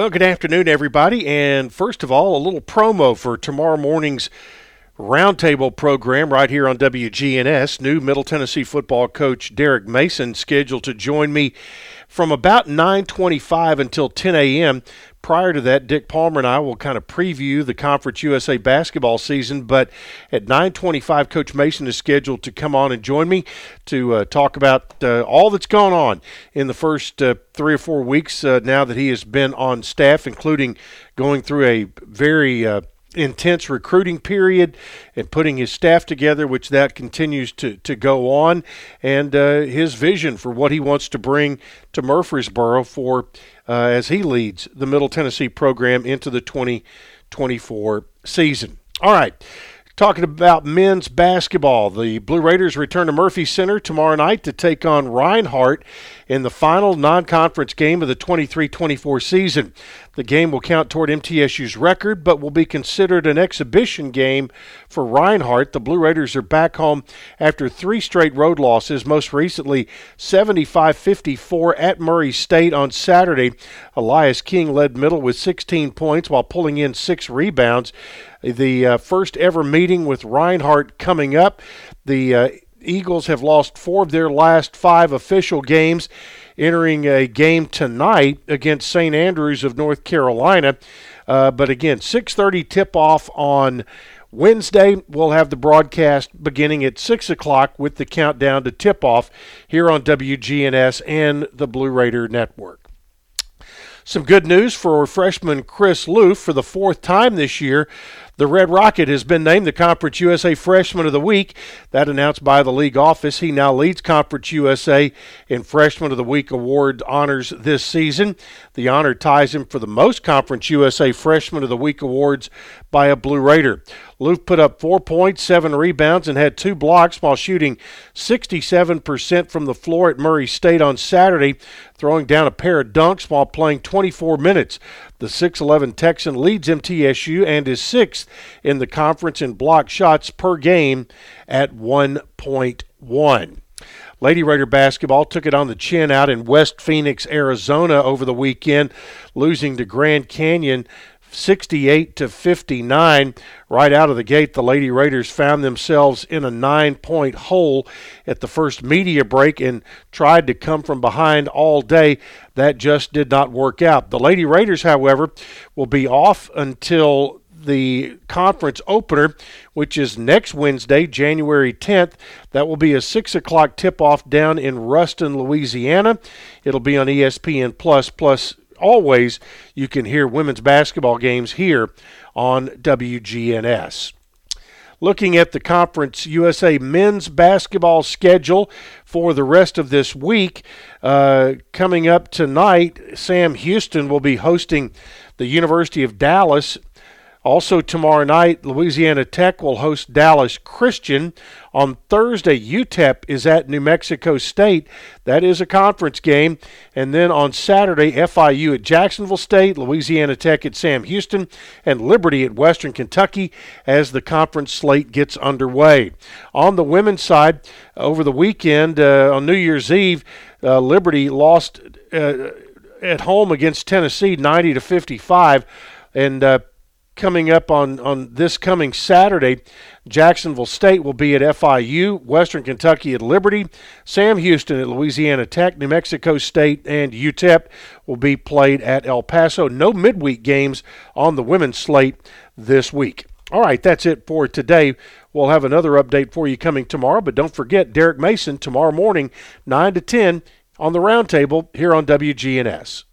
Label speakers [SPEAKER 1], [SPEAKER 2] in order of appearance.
[SPEAKER 1] Well, good afternoon, everybody. And first of all, a little promo for tomorrow morning's roundtable program right here on WGNS. New Middle Tennessee football coach Derek Mason scheduled to join me from about 9:25 until 10 a.m. Prior to that, Dick Palmer and I will kind of preview the Conference USA basketball season. But at 9:25, Coach Mason is scheduled to come on and join me to uh, talk about uh, all that's gone on in the first uh, three or four weeks uh, now that he has been on staff, including going through a very uh, intense recruiting period and putting his staff together, which that continues to, to go on, and uh, his vision for what he wants to bring to Murfreesboro for uh, as he leads the Middle Tennessee program into the 2024 season. All right. Talking about men's basketball, the Blue Raiders return to Murphy Center tomorrow night to take on Reinhardt in the final non conference game of the 23 24 season. The game will count toward MTSU's record, but will be considered an exhibition game for Reinhardt. The Blue Raiders are back home after three straight road losses, most recently 75 54 at Murray State on Saturday. Elias King led middle with 16 points while pulling in six rebounds the uh, first ever meeting with Reinhardt coming up. The uh, Eagles have lost four of their last five official games, entering a game tonight against St. Andrews of North Carolina. Uh, but again, 6:30 tip-off on Wednesday. We'll have the broadcast beginning at six o'clock with the countdown to tip-off here on WGNS and the Blue Raider Network. Some good news for freshman Chris Loofe for the fourth time this year. The Red Rocket has been named the Conference USA Freshman of the Week. That announced by the league office. He now leads Conference USA in Freshman of the Week award honors this season. The honor ties him for the most Conference USA Freshman of the Week awards by a Blue Raider. Loofe put up four points, seven rebounds, and had two blocks while shooting 67% from the floor at Murray State on Saturday, throwing down a pair of dunks while playing 24 minutes. The 6'11 Texan leads MTSU and is sixth in the conference in block shots per game at 1.1. Lady Raider basketball took it on the chin out in West Phoenix, Arizona over the weekend, losing to Grand Canyon 68 to 59 right out of the gate the lady raiders found themselves in a nine point hole at the first media break and tried to come from behind all day that just did not work out the lady raiders however will be off until the conference opener, which is next Wednesday, January 10th. That will be a 6 o'clock tip off down in Ruston, Louisiana. It'll be on ESPN Plus, plus always you can hear women's basketball games here on WGNS. Looking at the Conference USA men's basketball schedule for the rest of this week, uh, coming up tonight, Sam Houston will be hosting the University of Dallas also, tomorrow night, Louisiana Tech will host Dallas Christian. On Thursday, UTEP is at New Mexico State. That is a conference game. And then on Saturday, FIU at Jacksonville State, Louisiana Tech at Sam Houston, and Liberty at Western Kentucky as the conference slate gets underway. On the women's side, over the weekend, uh, on New Year's Eve, uh, Liberty lost uh, at home against Tennessee 90 to 55. And uh, coming up on, on this coming Saturday. Jacksonville State will be at FIU, Western Kentucky at Liberty, Sam Houston at Louisiana Tech, New Mexico State, and UTEP will be played at El Paso. No midweek games on the women's slate this week. All right, that's it for today. We'll have another update for you coming tomorrow, but don't forget Derek Mason tomorrow morning, 9 to 10 on the roundtable here on WGNS.